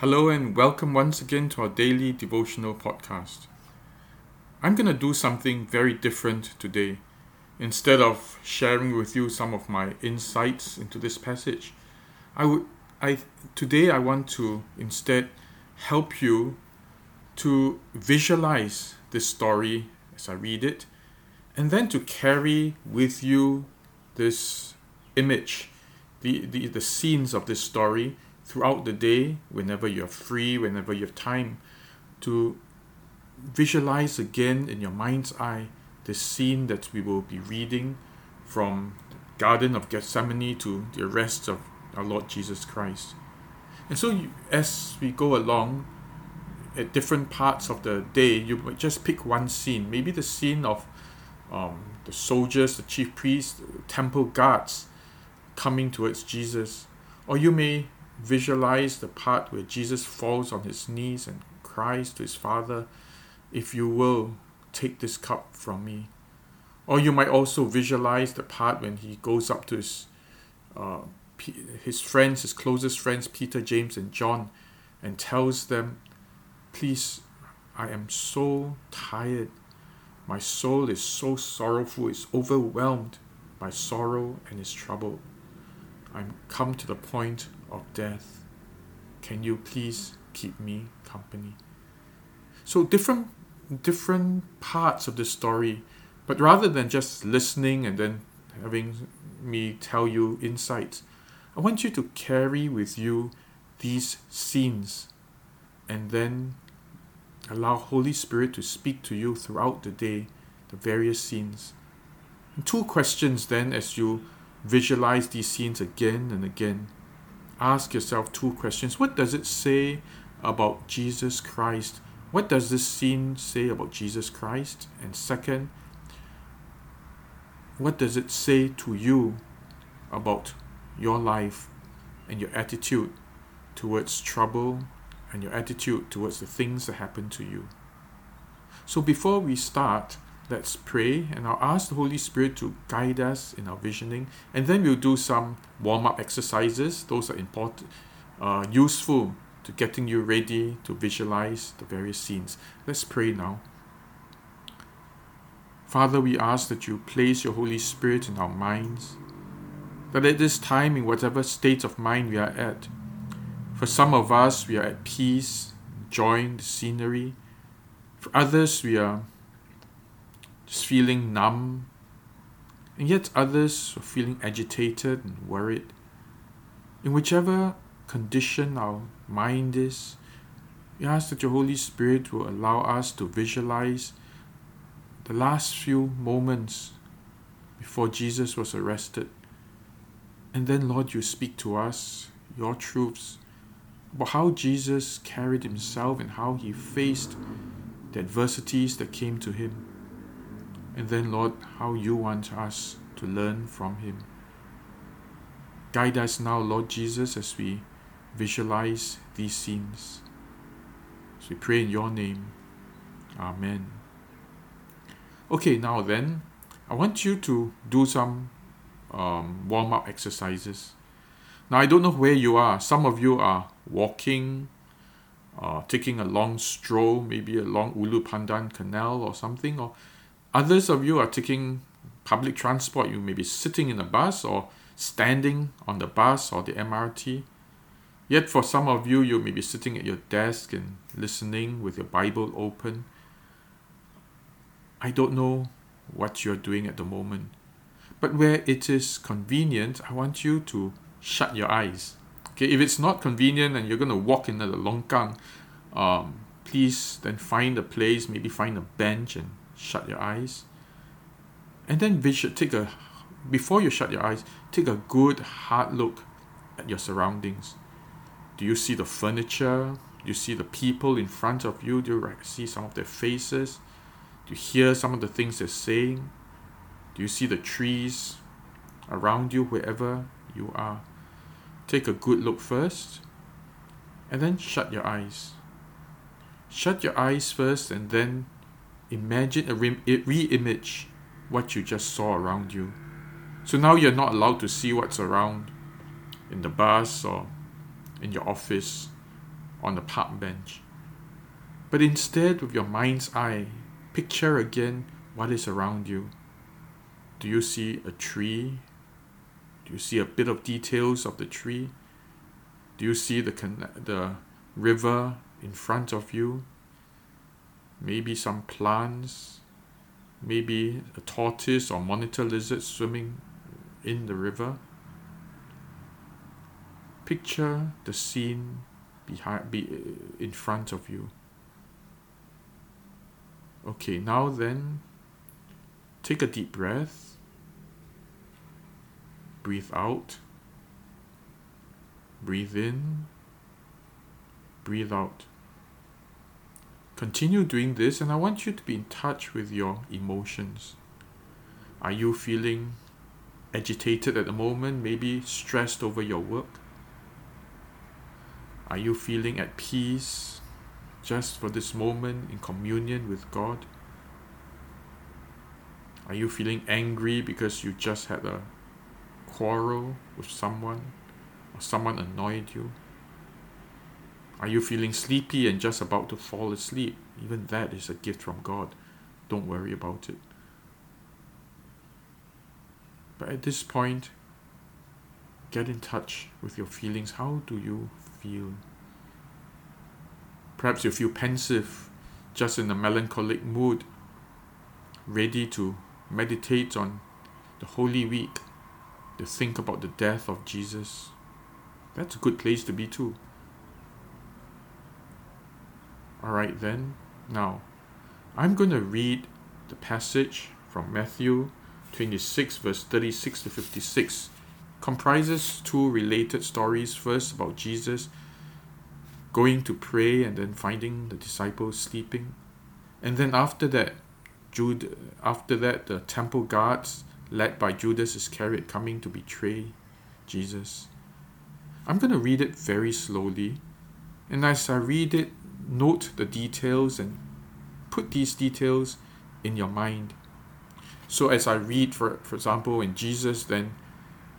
Hello and welcome once again to our daily devotional podcast. I'm going to do something very different today. Instead of sharing with you some of my insights into this passage, I would I today I want to instead help you to visualize this story as I read it and then to carry with you this image, the, the, the scenes of this story throughout the day, whenever you're free, whenever you have time, to visualize again in your mind's eye the scene that we will be reading from the Garden of Gethsemane to the arrest of our Lord Jesus Christ. And so, you, as we go along, at different parts of the day, you might just pick one scene. Maybe the scene of um, the soldiers, the chief priests, temple guards coming towards Jesus. Or you may visualize the part where Jesus falls on his knees and cries to his Father, If you will, take this cup from me. Or you might also visualize the part when he goes up to his, uh, his friends, his closest friends, Peter, James, and John, and tells them, Please, I am so tired. My soul is so sorrowful, it's overwhelmed by sorrow and is troubled. I'm come to the point of death. Can you please keep me company? So different different parts of the story, but rather than just listening and then having me tell you insights, I want you to carry with you these scenes and then allow Holy Spirit to speak to you throughout the day, the various scenes. And two questions then as you visualize these scenes again and again ask yourself two questions. What does it say about Jesus Christ? What does this scene say about Jesus Christ? And second, what does it say to you about your life and your attitude towards trouble and your attitude towards the things that happen to you? So before we start, let's pray and I'll ask the Holy Spirit to guide us in our visioning. And then we'll do some warm-up exercises. Those are important uh, useful to getting you ready to visualize the various scenes. Let's pray now. Father we ask that you place your Holy Spirit in our minds that at this time in whatever state of mind we are at for some of us we are at peace enjoying the scenery. For others we are just feeling numb, and yet others are feeling agitated and worried. In whichever condition our mind is, we ask that your Holy Spirit will allow us to visualize the last few moments before Jesus was arrested. And then, Lord, you speak to us your truths about how Jesus carried himself and how he faced the adversities that came to him. And then, Lord, how you want us to learn from Him. Guide us now, Lord Jesus, as we visualize these scenes. As we pray in your name. Amen. Okay, now then, I want you to do some um, warm up exercises. Now, I don't know where you are. Some of you are walking, uh, taking a long stroll, maybe along Ulu Pandan Canal or something, or Others of you are taking public transport. You may be sitting in a bus or standing on the bus or the MRT. Yet for some of you, you may be sitting at your desk and listening with your Bible open. I don't know what you're doing at the moment. But where it is convenient, I want you to shut your eyes. Okay, if it's not convenient and you're going to walk in the longkang, um, please then find a place, maybe find a bench and shut your eyes. And then we should take a before you shut your eyes, take a good hard look at your surroundings. Do you see the furniture? Do you see the people in front of you? Do you see some of their faces? Do you hear some of the things they're saying? Do you see the trees around you wherever you are? Take a good look first and then shut your eyes. Shut your eyes first and then imagine a re image what you just saw around you. So now you're not allowed to see what's around in the bus or in your office. on the park bench. But instead, with your mind's eye, picture again what is around you. Do you see a tree? Do you see a bit of details of the tree? Do you see the, the river in front of you? Maybe some plants, maybe a tortoise or monitor lizard swimming in the river. Picture the scene behind, be, in front of you. Okay, now then, take a deep breath. Breathe out. Breathe in. Breathe out. Continue doing this, and I want you to be in touch with your emotions. Are you feeling agitated at the moment, maybe stressed over your work? Are you feeling at peace just for this moment in communion with God? Are you feeling angry because you just had a quarrel with someone or someone annoyed you? Are you feeling sleepy and just about to fall asleep? Even that is a gift from God. Don't worry about it. But at this point, get in touch with your feelings. How do you feel? Perhaps you feel pensive, just in a melancholic mood, ready to meditate on the Holy Week, to think about the death of Jesus. That's a good place to be too. Alright then, now I'm going to read the passage from Matthew 26, verse 36 to 56. Comprises two related stories. First, about Jesus going to pray and then finding the disciples sleeping. And then after that, Jude, after that, the temple guards, led by Judas Iscariot, coming to betray Jesus. I'm going to read it very slowly. And as I read it, note the details and put these details in your mind. So as I read, for, for example, in Jesus then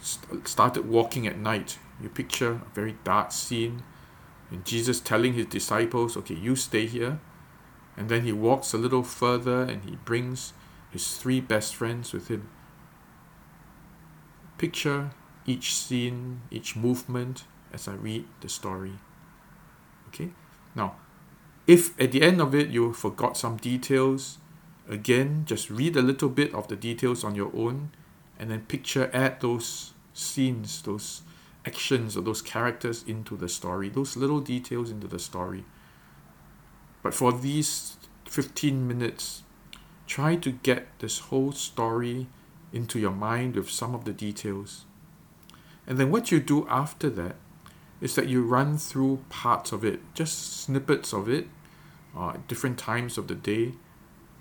st- started walking at night, you picture a very dark scene, and Jesus telling his disciples, okay, you stay here. And then he walks a little further and he brings his three best friends with him. Picture each scene, each movement as I read the story. Okay? Now, if at the end of it you forgot some details, again, just read a little bit of the details on your own and then picture, add those scenes, those actions or those characters into the story, those little details into the story. But for these 15 minutes, try to get this whole story into your mind with some of the details. And then what you do after that is that you run through parts of it, just snippets of it, uh, at different times of the day.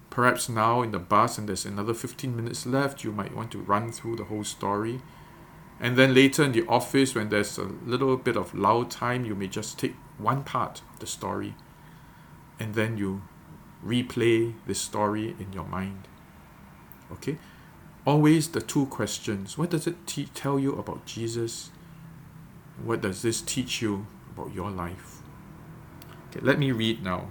Perhaps now in the bus and there's another 15 minutes left, you might want to run through the whole story. And then later in the office, when there's a little bit of lull time, you may just take one part of the story and then you replay this story in your mind. Okay? Always the two questions. What does it te- tell you about Jesus? What does this teach you about your life? Okay, let me read now.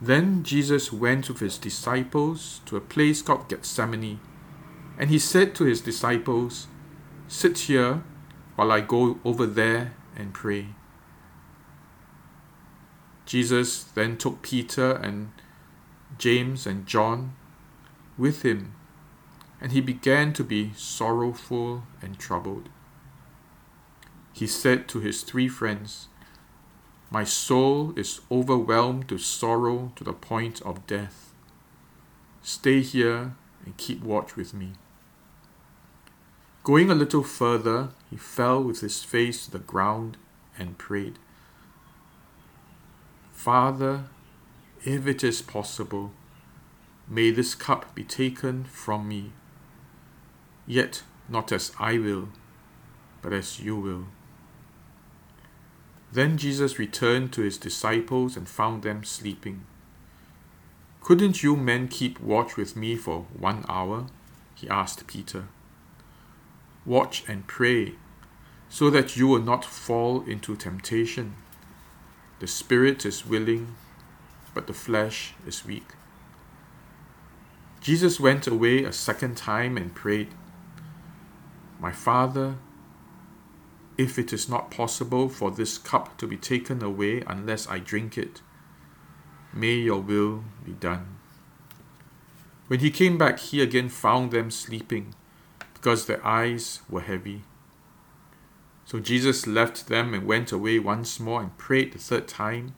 Then Jesus went with his disciples to a place called Gethsemane, and he said to his disciples, Sit here while I go over there and pray. Jesus then took Peter and James and John with him, and he began to be sorrowful and troubled. He said to his three friends, my soul is overwhelmed with sorrow to the point of death. Stay here and keep watch with me. Going a little further, he fell with his face to the ground and prayed, Father, if it is possible, may this cup be taken from me. Yet not as I will, but as you will. Then Jesus returned to his disciples and found them sleeping. Couldn't you men keep watch with me for one hour? He asked Peter. Watch and pray, so that you will not fall into temptation. The spirit is willing, but the flesh is weak. Jesus went away a second time and prayed, My Father, if it is not possible for this cup to be taken away unless I drink it, may your will be done. When he came back, he again found them sleeping because their eyes were heavy. So Jesus left them and went away once more and prayed the third time,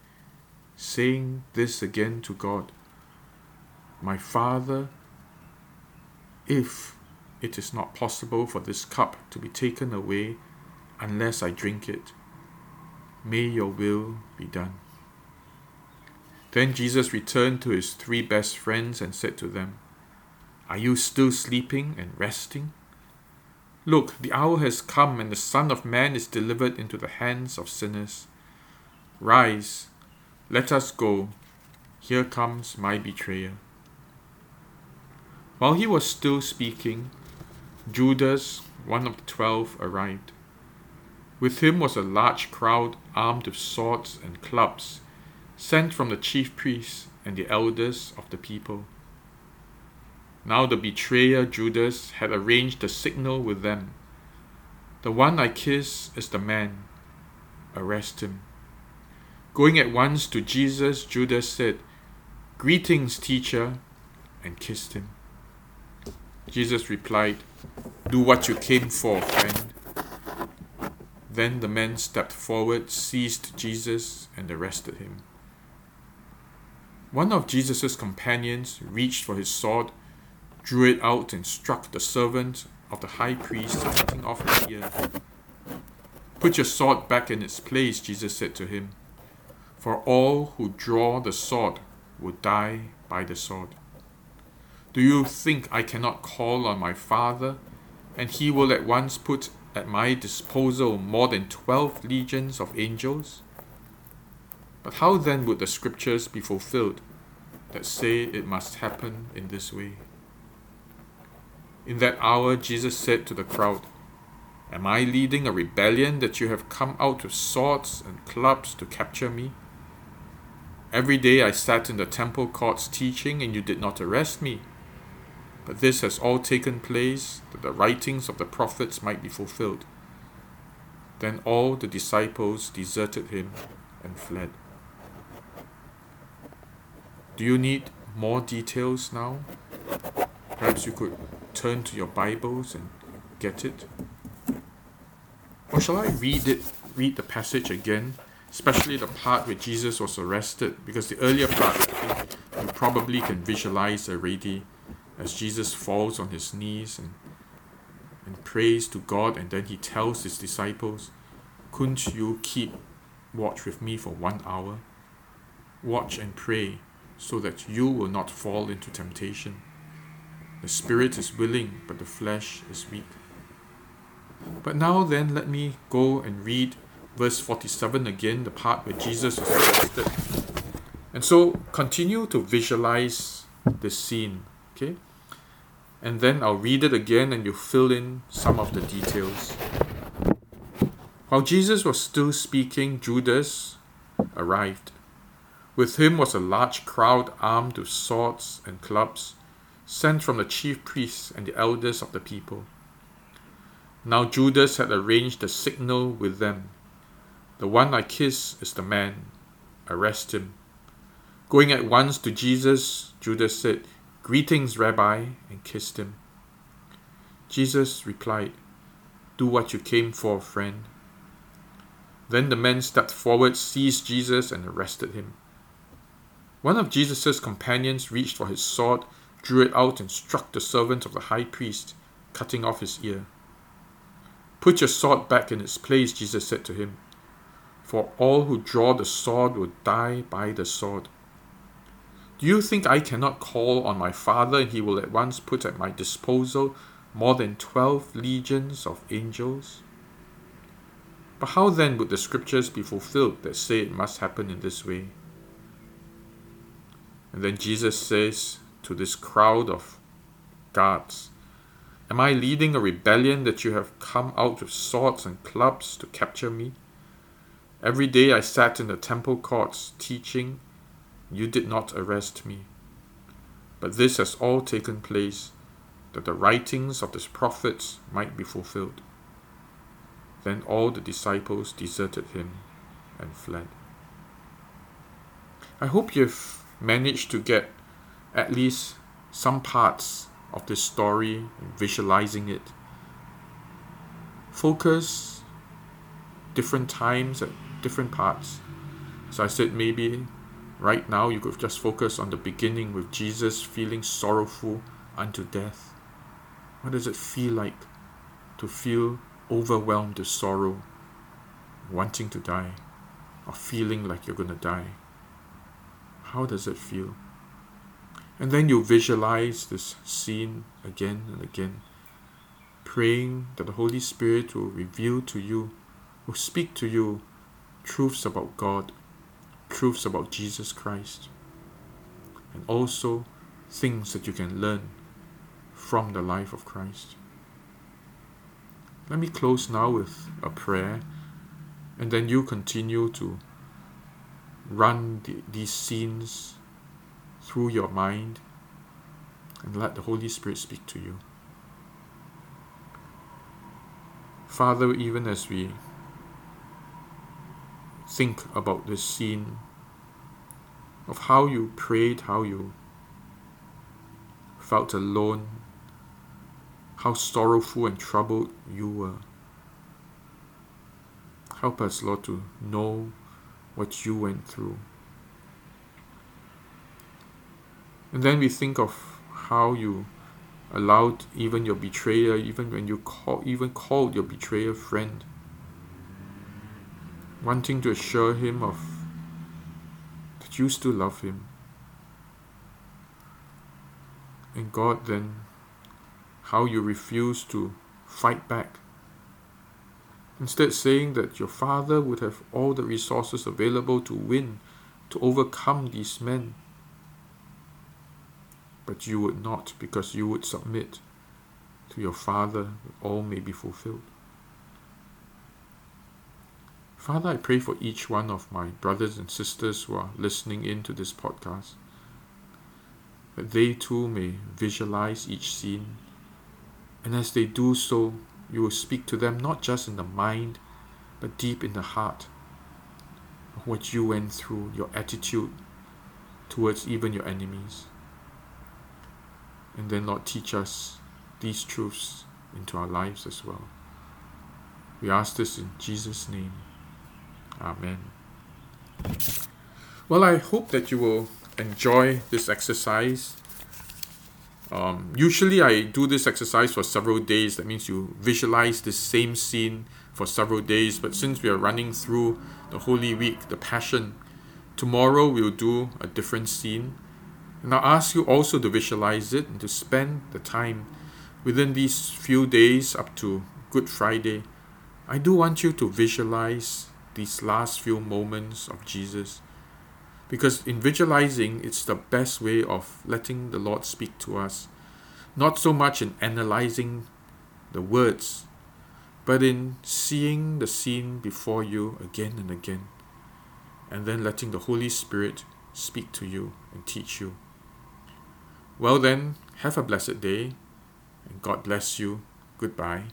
saying this again to God My Father, if it is not possible for this cup to be taken away unless I drink it, may your will be done. Then Jesus returned to his three best friends and said to them, Are you still sleeping and resting? Look, the hour has come, and the Son of Man is delivered into the hands of sinners. Rise, let us go. Here comes my betrayer. While he was still speaking, Judas, one of the twelve, arrived. With him was a large crowd armed with swords and clubs, sent from the chief priests and the elders of the people. Now the betrayer Judas had arranged a signal with them. The one I kiss is the man. Arrest him. Going at once to Jesus, Judas said, Greetings, teacher, and kissed him. Jesus replied, Do what you came for, friend. Then the men stepped forward, seized Jesus, and arrested him. One of Jesus' companions reached for his sword drew it out and struck the servant of the high priest, cutting off his ear. Put your sword back in its place, Jesus said to him, for all who draw the sword will die by the sword. Do you think I cannot call on my Father, and he will at once put at my disposal more than twelve legions of angels? But how then would the scriptures be fulfilled that say it must happen in this way? In that hour, Jesus said to the crowd, Am I leading a rebellion that you have come out with swords and clubs to capture me? Every day I sat in the temple courts teaching, and you did not arrest me. But this has all taken place that the writings of the prophets might be fulfilled. Then all the disciples deserted him and fled. Do you need more details now? Perhaps you could turn to your Bibles and get it? Or shall I read it, read the passage again, especially the part where Jesus was arrested, because the earlier part you probably can visualize already as Jesus falls on his knees and, and prays to God, and then he tells his disciples, Couldn't you keep watch with me for one hour? Watch and pray so that you will not fall into temptation. The spirit is willing, but the flesh is weak. But now then, let me go and read verse 47 again, the part where Jesus is arrested. And so continue to visualize the scene, okay? And then I'll read it again and you fill in some of the details. While Jesus was still speaking, Judas arrived. With him was a large crowd armed with swords and clubs sent from the chief priests and the elders of the people. Now Judas had arranged a signal with them. The one I kiss is the man. Arrest him. Going at once to Jesus, Judas said, Greetings, Rabbi, and kissed him. Jesus replied, Do what you came for, friend. Then the men stepped forward, seized Jesus, and arrested him. One of Jesus' companions reached for his sword drew it out and struck the servant of the high priest, cutting off his ear. Put your sword back in its place, Jesus said to him, for all who draw the sword will die by the sword. Do you think I cannot call on my Father and he will at once put at my disposal more than twelve legions of angels? But how then would the scriptures be fulfilled that say it must happen in this way? And then Jesus says, to this crowd of guards? Am I leading a rebellion that you have come out with swords and clubs to capture me? Every day I sat in the temple courts teaching. You did not arrest me. But this has all taken place that the writings of the prophets might be fulfilled. Then all the disciples deserted him and fled. I hope you've managed to get at least some parts of this story and visualizing it. Focus different times at different parts. So I said maybe right now you could just focus on the beginning with Jesus feeling sorrowful unto death. What does it feel like to feel overwhelmed with sorrow, wanting to die, or feeling like you're going to die? How does it feel? And then you visualize this scene again and again, praying that the Holy Spirit will reveal to you, will speak to you truths about God, truths about Jesus Christ, and also things that you can learn from the life of Christ. Let me close now with a prayer, and then you continue to run the, these scenes through your mind and let the Holy Spirit speak to you. Father, even as we think about this scene of how you prayed, how you felt alone, how sorrowful and troubled you were. Help us, Lord, to know what you went through. And then we think of how you allowed even your betrayer, even when you call, even called your betrayer friend, wanting to assure him of that you still love him. And God then, how you refuse to fight back. Instead, saying that your father would have all the resources available to win, to overcome these men but you would not, because you would submit to your Father all may be fulfilled. Father, I pray for each one of my brothers and sisters who are listening in to this podcast, that they too may visualize each scene, and as they do so, you will speak to them not just in the mind, but deep in the heart of what you went through, your attitude towards even your enemies. And then, Lord, teach us these truths into our lives as well. We ask this in Jesus' name. Amen. Well, I hope that you will enjoy this exercise. Um, usually, I do this exercise for several days. That means you visualize the same scene for several days. But since we are running through the Holy Week, the Passion, tomorrow we'll do a different scene. And I ask you also to visualize it and to spend the time within these few days up to Good Friday. I do want you to visualize these last few moments of Jesus. Because in visualizing, it's the best way of letting the Lord speak to us. Not so much in analyzing the words, but in seeing the scene before you again and again, and then letting the Holy Spirit speak to you and teach you. Well, then, have a blessed day, and God bless you. Goodbye.